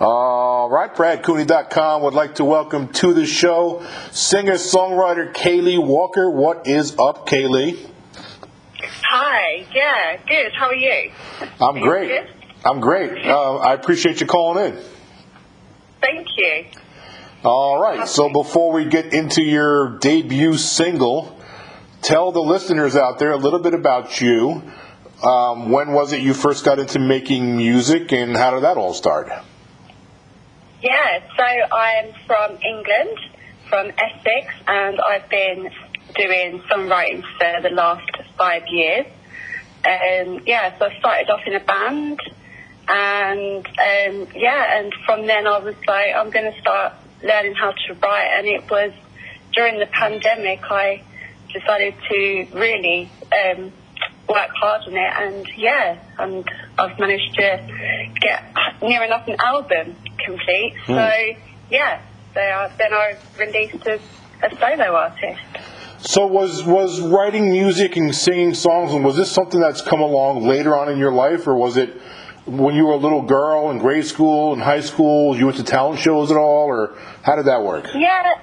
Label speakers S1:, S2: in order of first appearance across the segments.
S1: All right, BradCooney.com would like to welcome to the show singer songwriter Kayleigh Walker. What is up, Kayleigh?
S2: Hi, yeah, good. How are you?
S1: I'm
S2: Are
S1: great.
S2: good?
S1: I'm great. Uh, I appreciate you calling in.
S2: Thank you.
S1: All right, so before we get into your debut single, tell the listeners out there a little bit about you. Um, when was it you first got into making music, and how did that all start?
S2: Yeah, so I'm from England, from Essex, and I've been doing songwriting for the last five years. Um, yeah, so I started off in a band, and um, yeah, and from then I was like, I'm going to start learning how to write, and it was during the pandemic I decided to really um, work hard on it, and yeah, and I've managed to get near enough an album complete. So yeah, so I, then I released as a solo artist.
S1: So was was writing music and singing songs, and was this something that's come along later on in your life, or was it when you were a little girl in grade school and high school? You went to talent shows at all, or how did that work?
S2: Yeah,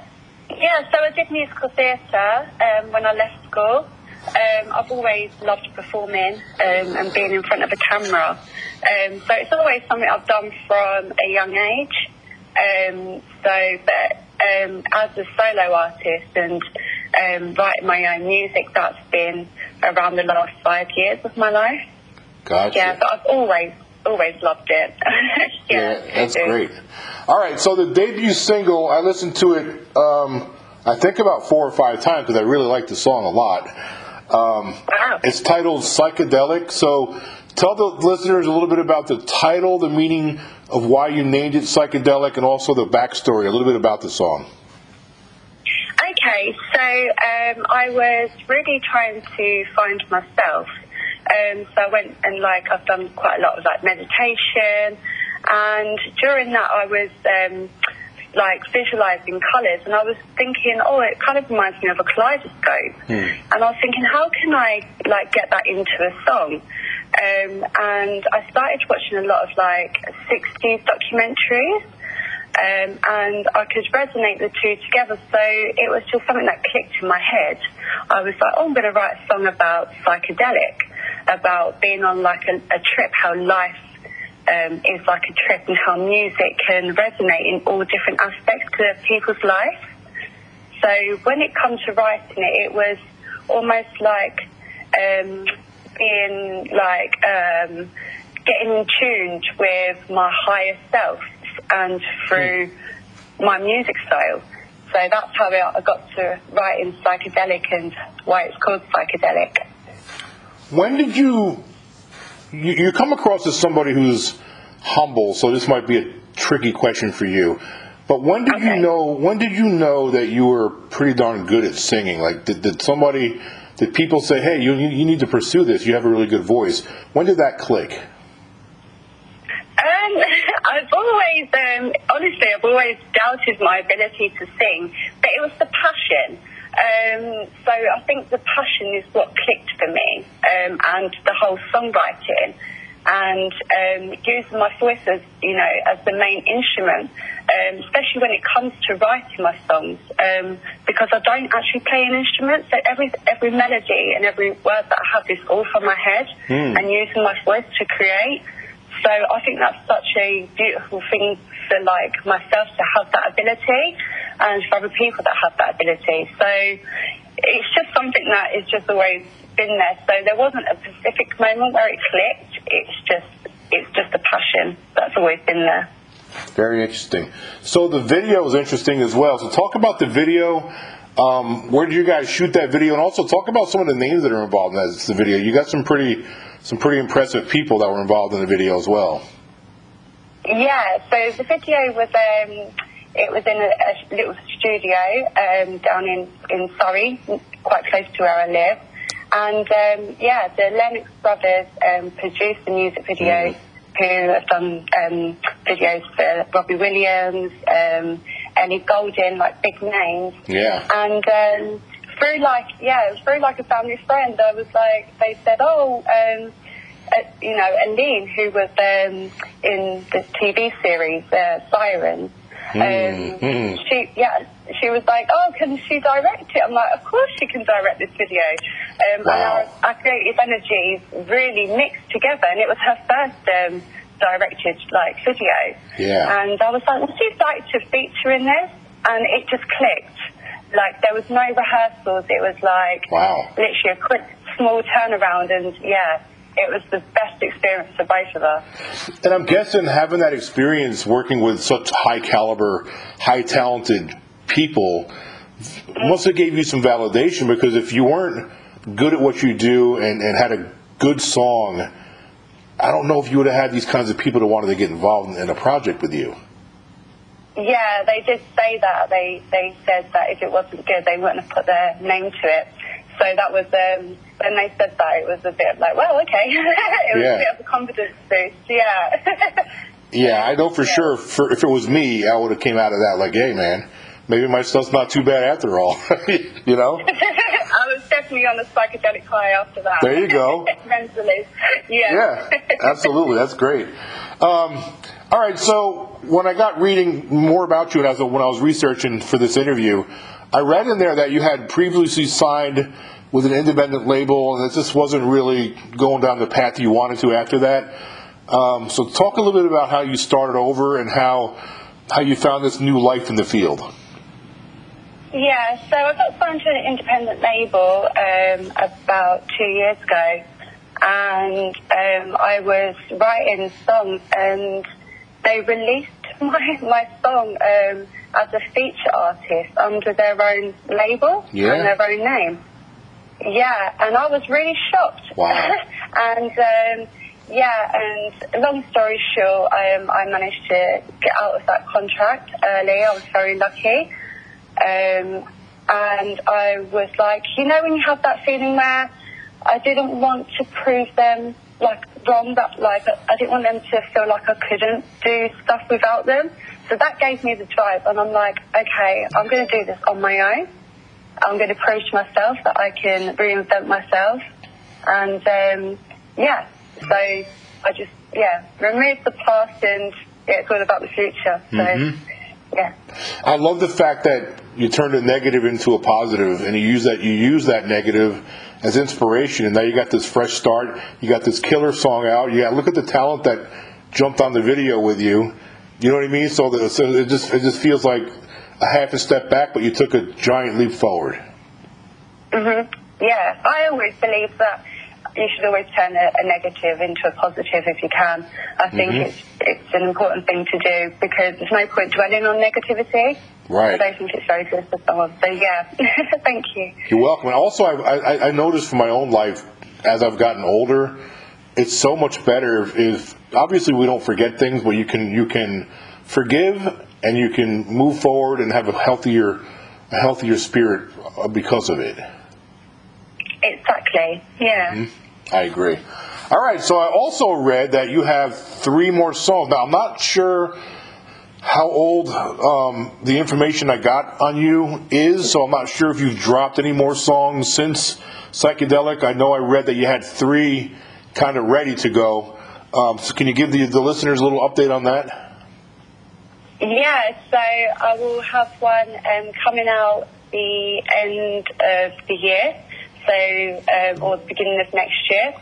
S2: yeah. So I did musical theatre um, when I left school. Um, I've always loved performing um, and being in front of a camera. Um, so it's always something I've done from a young age. Um, so, but um, as a solo artist and um, writing my own music, that's been around the last five years of my life.
S1: Gotcha.
S2: Yeah, but I've always, always loved it.
S1: Yeah, that's great. All right, so the debut single, I listened to it, um, I think about four or five times because I really like the song a lot. Um, it's titled Psychedelic. So tell the listeners a little bit about the title, the meaning of why you named it Psychedelic, and also the backstory, a little bit about the song.
S2: Okay, so um, I was really trying to find myself. Um, so I went and like I've done quite a lot of like meditation, and during that I was um, like visualizing colours, and I was thinking, oh, it kind of reminds me of a kaleidoscope, and I was thinking, how can I like get that into a song? Um, and I started watching a lot of like 60s documentaries um, and I could resonate the two together. So it was just something that clicked in my head. I was like, oh, I'm going to write a song about psychedelic, about being on like a, a trip, how life um, is like a trip, and how music can resonate in all different aspects to people's life. So when it comes to writing it, it was almost like um, being like um, getting in tune with my higher self and through my music style. So that's how I got to writing psychedelic and why it's called psychedelic.
S1: When did you, you, you come across as somebody who's humble, so this might be a tricky question for you. But when did you know? When did you know that you were pretty darn good at singing? Like, did, did somebody, did people say, "Hey, you you you need to pursue this. You have a really good voice"? When did that click?
S2: Um, I've always, um, honestly, I've always doubted my ability to sing, but it was the passion. Um, so I think the passion is what clicked for me, um, and the whole songwriting, and um, using my voice as you know as the main instrument, um, especially when it comes to writing my songs, um, because I don't actually play an instrument. So every every melody and every word that I have is all from my head, and using my voice to create. So I think that's such a beautiful thing for like myself to have that ability and for other people that have that ability. So it's just something that is just always been there. So there wasn't a specific moment where it clicked. It's just it's just a passion that's always been there.
S1: Very interesting. So the video is interesting as well. So talk about the video. Um, where did you guys shoot that video? And also talk about some of the names that are involved in that, the video. You got some pretty some pretty impressive people that were involved in the video as well.
S2: Yeah, so the video was um, it was in a, a little studio um, down in in Surrey, quite close to where I live, and um, yeah, the Lennox brothers um, produced the music video. Who have done um, videos for Robbie Williams, um, Ellie Goulding, like big names.
S1: Yeah.
S2: And um, through like, yeah, through like a family friend, I was like, they said, oh, um, uh, you know, Aline, who was um, in the TV series uh, Sirens. Um,
S1: mm.
S2: She, yeah, she was like, "Oh, can she direct it?" I'm like, "Of course she can direct this video." Um,
S1: Wow.
S2: And our, our creative energies really mixed together, and it was her first um, directed like video.
S1: Yeah.
S2: And I was like, "Would you like to feature in this?" And it just clicked. Like there was no rehearsals. It was like
S1: Wow.
S2: literally a quick, small turnaround, and yeah, it was the best experience for both of us.
S1: And I'm guessing having that experience working with such high caliber, high talented people must have gave you some validation because if you weren't good at what you do and, and had a good song, I don't know if you would have had these kinds of people that wanted to get involved in, in a project with you.
S2: Yeah, they did say that. They they said that if it wasn't good, they wouldn't have put their name to it. So that was um, when they said that, it was a bit like, well, okay, it was
S1: Yeah.
S2: a bit of a confidence boost. Yeah.
S1: Yeah, I know for sure. For, if it was me, I would have came out of that like, hey man, maybe my stuff's not too bad after all. you know?
S2: I was definitely on a psychedelic high after that.
S1: There you go.
S2: Mentally, yeah.
S1: Yeah, absolutely. That's great. Um, all right, so when I got reading more about you and as when I was researching for this interview, I read in there that you had previously signed with an independent label and that just wasn't really going down the path you wanted to after that. Um, so talk a little bit about how you started over and how how you found this new life in the field.
S2: Yeah, so I got signed to an independent label um, about two years ago, and um, I was writing songs, and they released my my song um, as a feature artist under their own label
S1: Yeah.
S2: and their own name. Yeah, and I was really shocked.
S1: Wow.
S2: and um, yeah, and long story short, um, I managed to get out of that contract early. I was very lucky. Um, and I was like, you know, when you have that feeling where I didn't want to prove them like wrong, that like I didn't want them to feel like I couldn't do stuff without them. So that gave me the drive, and I'm like, okay, I'm going to do this on my own. I'm going to prove to myself that I can reinvent myself, and um, yeah, so I just yeah remove the past and yeah, it's all about the future. So yeah.
S1: I love the fact that you turned a negative into a positive, and you use that you use that negative as inspiration, and now you got this fresh start. You got this killer song out. You got look at the talent that jumped on the video with you. You know what I mean? So, the, so it just it just feels like a half a step back, but you took a giant leap forward.
S2: hmm Yeah, I always believe that you should always turn a, a negative into a positive if you can. I think
S1: Mhm.
S2: it's it's an important thing to do because there's no point dwelling on negativity.
S1: Right.
S2: I don't think it's very good for someone. So yeah, thank you.
S1: You're welcome. And also, I, I, I noticed from my own life as I've gotten older, it's so much better if, if obviously we don't forget things, but you can you can forgive and you can move forward and have a healthier a healthier spirit because of it.
S2: Exactly. Yeah.
S1: I agree. All right, so I also read that you have three more songs. Now I'm not sure how old um, the information I got on you is, so I'm not sure if you've dropped any more songs since Psychedelic. I know I read that you had three kind of ready to go. Um, so can you give the, the listeners a little update on that?
S2: Yeah, so I will have one um, coming out the end of the year, so um, or the beginning of next year.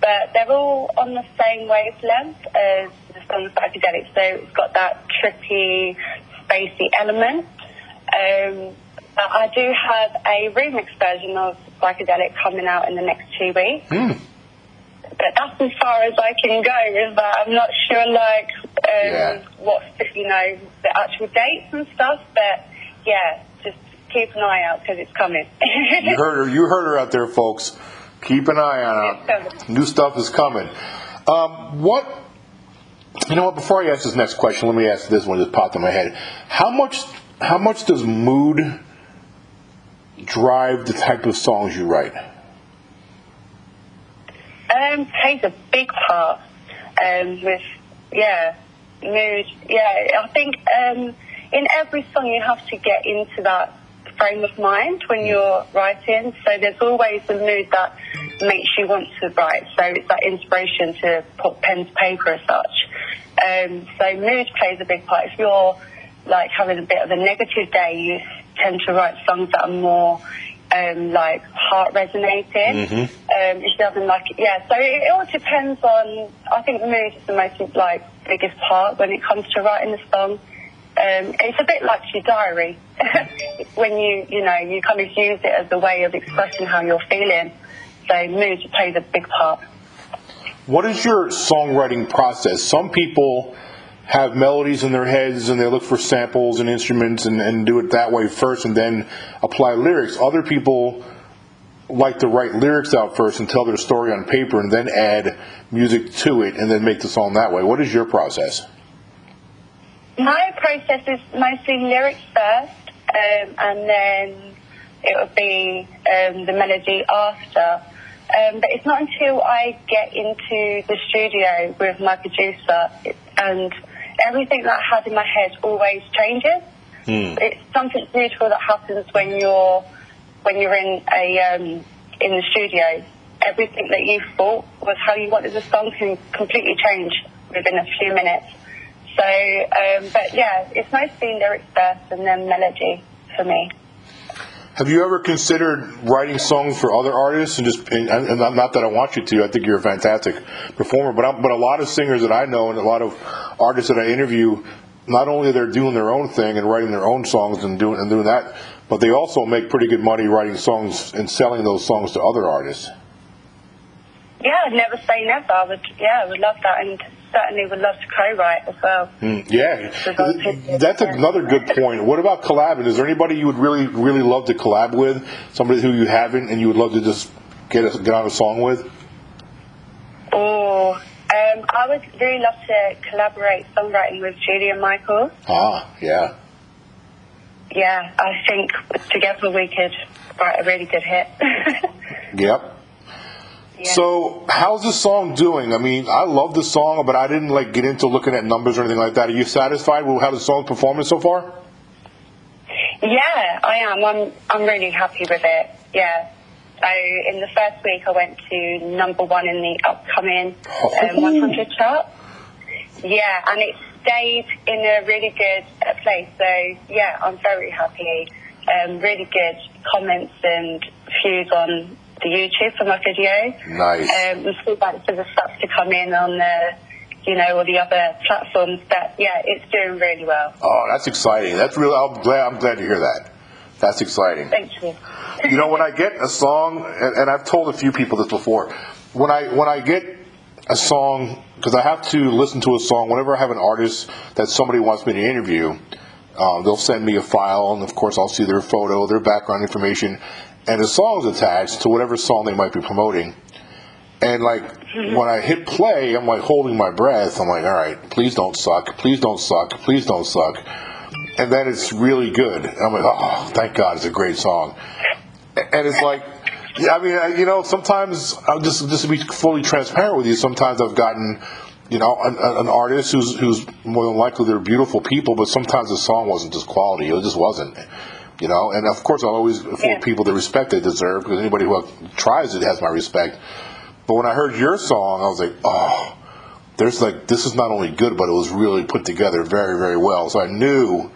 S2: But they're all on the same wavelength as the song Psychedelic, so it's got that trippy, spacey element. Um, but I do have a remix version of Psychedelic coming out in the next two weeks.
S1: Hmm.
S2: But that's as far as I can go. Is that I'm not sure, like, um,
S1: Yeah.
S2: what's you know the actual dates and stuff. But yeah, just keep an eye out because it's coming.
S1: You heard her. You heard her out there, folks. Keep an eye on it. New stuff is coming. Um, what? You know what? Before I ask this next question, let me ask this one that popped in my head. How much? How much does mood drive the type of songs you write?
S2: Um, plays a big part um, with yeah mood. Yeah, I think um, in every song you have to get into that frame of mind when you're writing. So there's always a mood that makes you want to write. So it's that inspiration to put pen to paper as such. Um, so mood plays a big part. If you're like having a bit of a negative day, you tend to write songs that are more um, like heart resonating.
S1: Mhm.
S2: Um, you're having like yeah, so it, it all depends on. I think mood is the most like biggest part when it comes to writing a song. Um, it's a bit like your diary when you you know you kind of use it as a way of expressing how you're feeling. So mood plays a big part.
S1: What is your songwriting process? Some people have melodies in their heads and they look for samples and instruments and, and do it that way first and then apply lyrics. Other people like to write lyrics out first and tell their story on paper and then add music to it and then make the song that way. What is your process?
S2: My process is mostly lyrics first, um, and then it would be um, the melody after. Um, but it's not until I get into the studio with my producer and everything that I had in my head always changes. It's something beautiful that happens when you're when you're in a um, in the studio. Everything that you thought was how you wanted the song can completely change within a few minutes. So, um, but yeah, it's mostly lyrics first and then melody for me.
S1: Have you ever considered writing songs for other artists and just and, and not that I want you to. I think you're a fantastic performer, but I'm, but a lot of singers that I know and a lot of artists that I interview, not only they're doing their own thing and writing their own songs and doing and doing that, but they also make pretty good money writing songs and selling those songs to other artists.
S2: Yeah, I'd never say never. I would, yeah, I would love that, and certainly would love to co-write as well.
S1: Mm, Yeah, that's another good point. What about collabing? Is there anybody you would really, really love to collab with? Somebody who you haven't and you would love to just get a, get on a song with?
S2: Oh, um, I would really love to collaborate songwriting with Julia Michael.
S1: Ah, yeah.
S2: Yeah, I think together we could write a really good hit.
S1: Yep.
S2: Yeah.
S1: So, how's the song doing? I mean, I love the song, but I didn't like get into looking at numbers or anything like that. Are you satisfied with how the song's performing so far?
S2: Yeah, I am. I'm I'm really happy with it. Yeah. So in the first week, I went to number one in the upcoming um, 100 chart. Yeah, and it stayed in a really good uh, place. So yeah, I'm very happy. Um, really good comments and views on the YouTube for my video.
S1: Nice.
S2: Um, still waiting for the stats to come in on the, you know, all the other platforms. But yeah, it's doing really well.
S1: Oh, that's exciting. That's really. I'm glad. I'm glad to hear that. That's exciting.
S2: Thank you.
S1: you know, when I get a song, and, and I've told a few people this before, when I when I get a song, because I have to listen to a song whenever I have an artist that somebody wants me to interview. Um, they'll send me a file, and of course, I'll see their photo, their background information, and the song's attached to whatever song they might be promoting. And like mm-hmm. when I hit play, I'm like holding my breath. I'm like, all right, please don't suck, please don't suck, please don't suck. And then it's really good. And I'm like, oh, thank God, it's a great song. And it's like, yeah, I mean, you know, sometimes I'll just just to be fully transparent with you. Sometimes I've gotten, you know, an, an artist who's who's more than likely they're beautiful people, but sometimes the song wasn't just quality. It just wasn't. You know, and of course I'll always afford
S2: Yeah.
S1: people the respect they deserve because anybody who tries it has my respect. But when I heard your song, I was like, oh, there's like this is not only good, but it was really put together very, very well. So I knew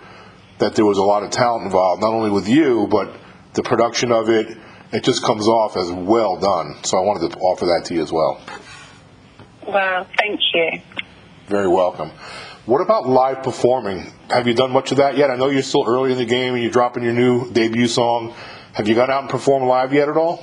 S1: that there was a lot of talent involved, not only with you, but the production of it. It just comes off as well done. So I wanted to offer that to you as well.
S2: Wow, thank you.
S1: Very welcome. What about live performing? Have you done much of that yet? I know you're still early in the game and you're dropping your new debut song. Have you gone out and performed live yet at all?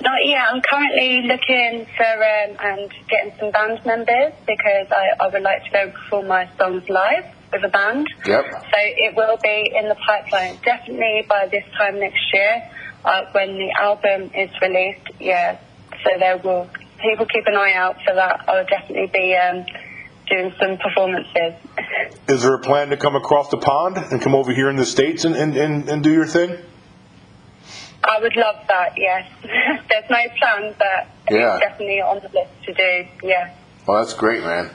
S2: Not yet. I'm currently looking for um, and getting some band members because I, I would like to go perform my songs live with a band.
S1: Yep.
S2: So it will be in the pipeline. Definitely by this time next year, uh, when the album is released. Yeah. So there will people keep an eye out for that. I'll definitely be um, doing some performances.
S1: Is there a plan to come across the pond and come over here in the States and, and, and, and do your thing?
S2: I would love that. Yes. There's no plan, but
S1: Yeah.
S2: it's definitely on the list to do. Yeah.
S1: Well, that's great, man.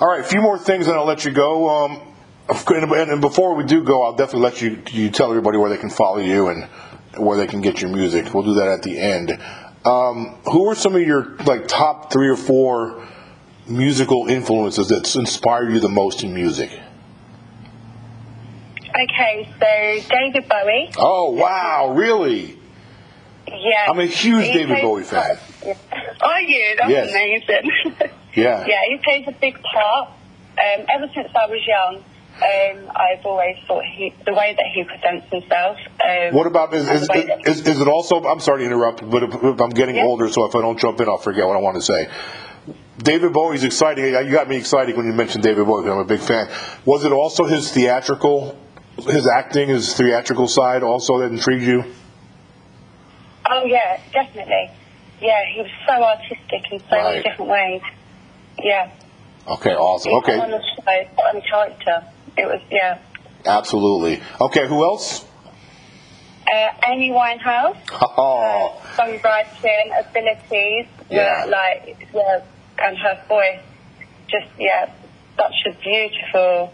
S1: All right, a few more things, and I'll let you go. Um, and before we do go, I'll definitely let you you tell everybody where they can follow you and where they can get your music. We'll do that at the end. Um, who are some of your like top three or four musical influences that inspire you the most in music?
S2: Okay, so David Bowie.
S1: Oh wow, really?
S2: Yeah.
S1: I'm a huge David Bowie fan.
S2: Are you? That's
S1: Yes.
S2: amazing.
S1: Yeah.
S2: yeah, he plays a big part. Um, ever since I was young, um, I've always thought he, the way that he presents himself. Um,
S1: What about is is,
S2: the way that-
S1: is, is it also? I'm sorry to interrupt, but if, if I'm getting
S2: Yeah.
S1: older, so if I don't jump in, I'll forget what I want to say. David Bowie's exciting. You got me excited when you mentioned David Bowie. I'm a big fan. Was it also his theatrical, his acting, his theatrical side also that intrigued you?
S2: Oh yeah, definitely. Yeah, he was so artistic in so
S1: Right.
S2: many different ways. Yeah.
S1: Okay, awesome.
S2: He
S1: Okay,
S2: on the show, on the character. It was yeah.
S1: absolutely. Okay, who else?
S2: Uh, Amy Winehouse.
S1: Oh,
S2: songwriting abilities
S1: Yeah.
S2: were like yeah, and her voice just yeah such a beautiful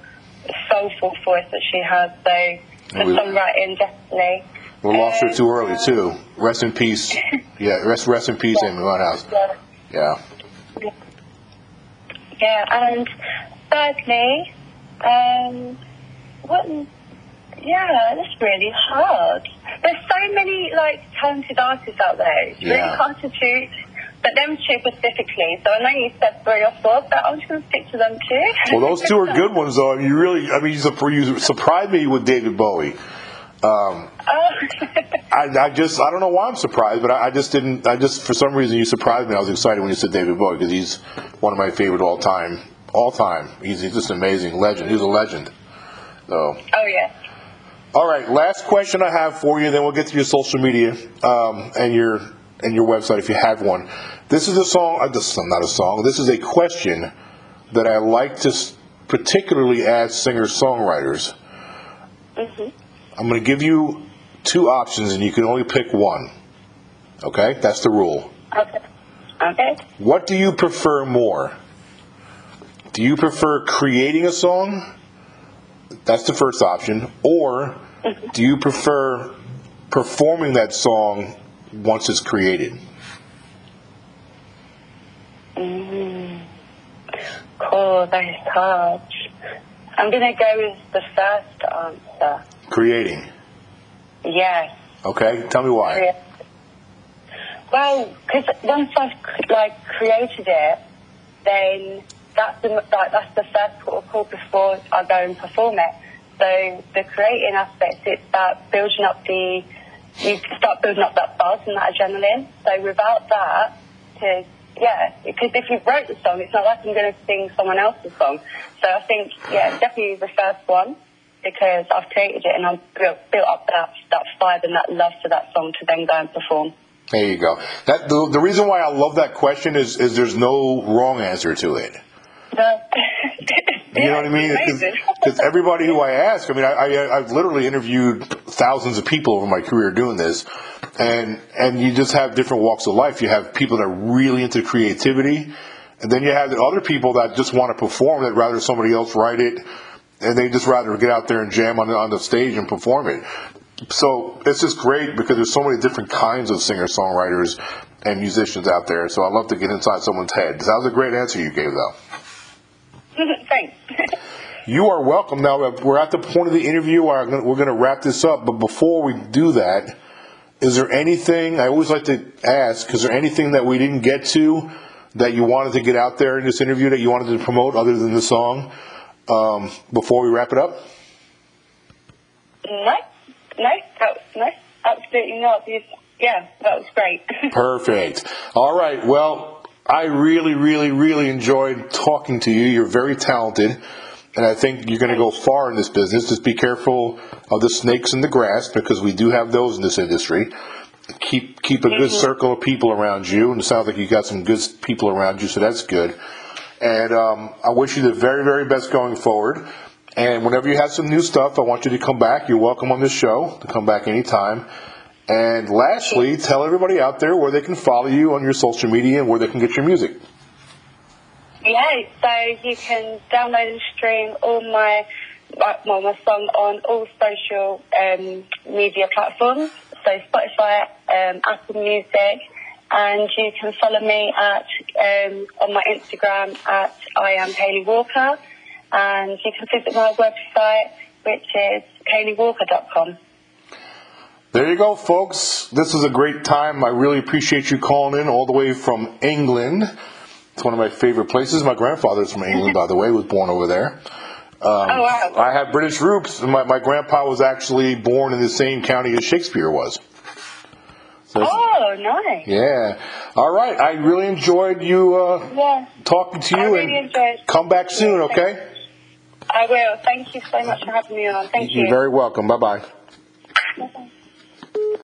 S2: soulful voice that she has so the
S1: We-
S2: songwriting definitely
S1: we lost her
S2: Um,
S1: too early too. Rest in peace. Yeah, rest rest in peace, Amy Winehouse.
S2: yeah,
S1: Yeah.
S2: yeah and thirdly um what yeah that's really hard there's so many like talented artists out there it's really
S1: Yeah.
S2: hard to choose but them two specifically so I know you said three or four but I'm just going to stick to them two.
S1: Well, those two are good ones, though. I mean, you really, I mean, you surprised me with David Bowie.
S2: Oh.
S1: I, I just, I don't know why I'm surprised, but I, I just didn't, I just, for some reason, you surprised me. I was excited when you said David Bowie because he's one of my favorite all time, all time. He's, he's just an amazing legend. He's a legend. So,
S2: oh yeah
S1: all right, last question I have for you, then we'll get to your social media um, and your and your website if you have one. This is a song, uh, this is not a song. This is a question that I like to particularly ask singer-songwriters. Mhm. I'm going to give you two options, and you can only pick one. Okay, that's the rule.
S2: okay okay
S1: What do you prefer more? Do you prefer creating a song? That's the first option. Or do you prefer performing that song once it's created? Mm.
S2: cool that is hard I'm going to go with the first answer
S1: Creating.
S2: yes
S1: Okay, tell me why.
S2: Yeah. Well, because once I've like created it, then that's the like, that's the first port of call before I go and perform it. So the creating aspect, it's that building up the you start building up that buzz and that adrenaline. So without that, to yeah, because if you wrote the song, it's not like I'm going to sing someone else's song. So I think yeah, definitely the first one because I've created it and I've built, built up that that vibe and that love for that song to then go and perform.
S1: There you go. That the, the reason why I love that question is is there's no wrong answer to it. You know what I mean? Because everybody who I ask, I mean, I, I I've literally interviewed thousands of people over my career doing this, and and you just have different walks of life. You have people that are really into creativity, and then you have the other people that just want to perform. That rather somebody else write it, and they just rather get out there and jam on the, on the stage and perform it. So it's just great because there's so many different kinds of singer songwriters and musicians out there. So I love to get inside someone's head. That was a great answer you gave, though.
S2: Thanks.
S1: You are welcome. Now we're at the point of the interview. Where I'm gonna- we're going to wrap this up, but before we do that, is there anything I always like to ask? Is there anything that we didn't get to that you wanted to get out there in this interview that you wanted to promote other than the song um, before we wrap it up?
S2: no, no, no, absolutely not. Yeah, that was great.
S1: Perfect. All right. Well, I really, really, really enjoyed talking to you. You're very talented, and I think you're going to go far in this business. Just be careful of the snakes in the grass because we do have those in this industry. Keep keep a good circle of people around you, and it sounds like you got some good people around you, so that's good. And um, I wish you the very, very best going forward. And whenever you have some new stuff, I want you to come back. You're welcome on this show to come back anytime. And lastly, tell everybody out there where they can follow you on your social media and where they can get your music.
S2: Yeah, so you can download and stream all my, well, my song on all social um, media platforms. So Spotify, um, Apple Music, and you can follow me at um, on my Instagram at I am Kayleigh Walker, and you can visit my website, which is KayleighWalker.com.
S1: There you go, folks. This was a great time. I really appreciate you calling in all the way from England. It's one of my favorite places. My grandfather's from England, by the way, was born over there.
S2: oh wow!
S1: I have British roots. My, my grandpa was actually born in the same county as Shakespeare was. So
S2: Oh, nice.
S1: yeah. All right. I really enjoyed you uh,
S2: Yeah,
S1: talking to
S2: I
S1: you,
S2: really
S1: and come back soon, okay?
S2: I will. Thank you so much for having me on. Thank you.
S1: You're very welcome. Bye bye.
S2: Bye-bye.